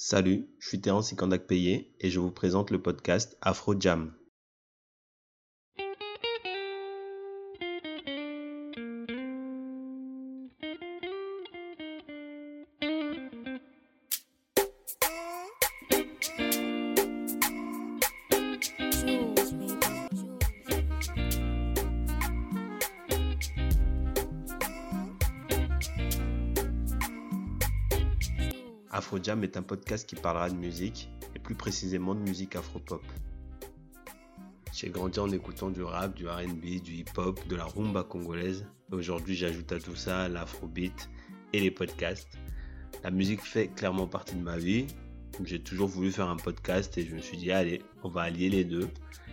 Salut, je suis Terence Ikandak Payé et je vous présente le podcast Afro Jam. Afro Jam est un podcast qui parlera de musique et plus précisément de musique afro-pop. J'ai grandi en écoutant du rap, du RB, du hip-hop, de la rumba congolaise. Aujourd'hui, j'ajoute à tout ça l'afrobeat et les podcasts. La musique fait clairement partie de ma vie. J'ai toujours voulu faire un podcast et je me suis dit, allez, on va allier les deux.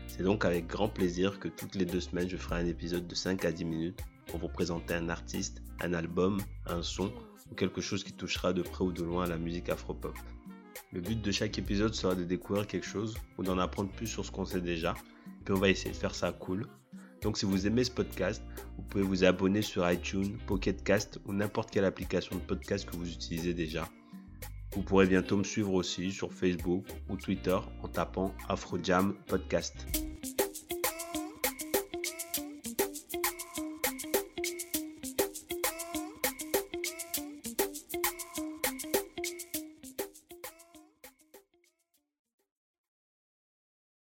C'est donc avec grand plaisir que toutes les deux semaines, je ferai un épisode de 5 à 10 minutes pour vous présenter un artiste, un album, un son ou quelque chose qui touchera de près ou de loin à la musique afro-pop. Le but de chaque épisode sera de découvrir quelque chose ou d'en apprendre plus sur ce qu'on sait déjà. Puis on va essayer de faire ça cool. Donc si vous aimez ce podcast, vous pouvez vous abonner sur iTunes, Pocket Cast ou n'importe quelle application de podcast que vous utilisez déjà. Vous pourrez bientôt me suivre aussi sur Facebook ou Twitter en tapant AfroJam Podcast.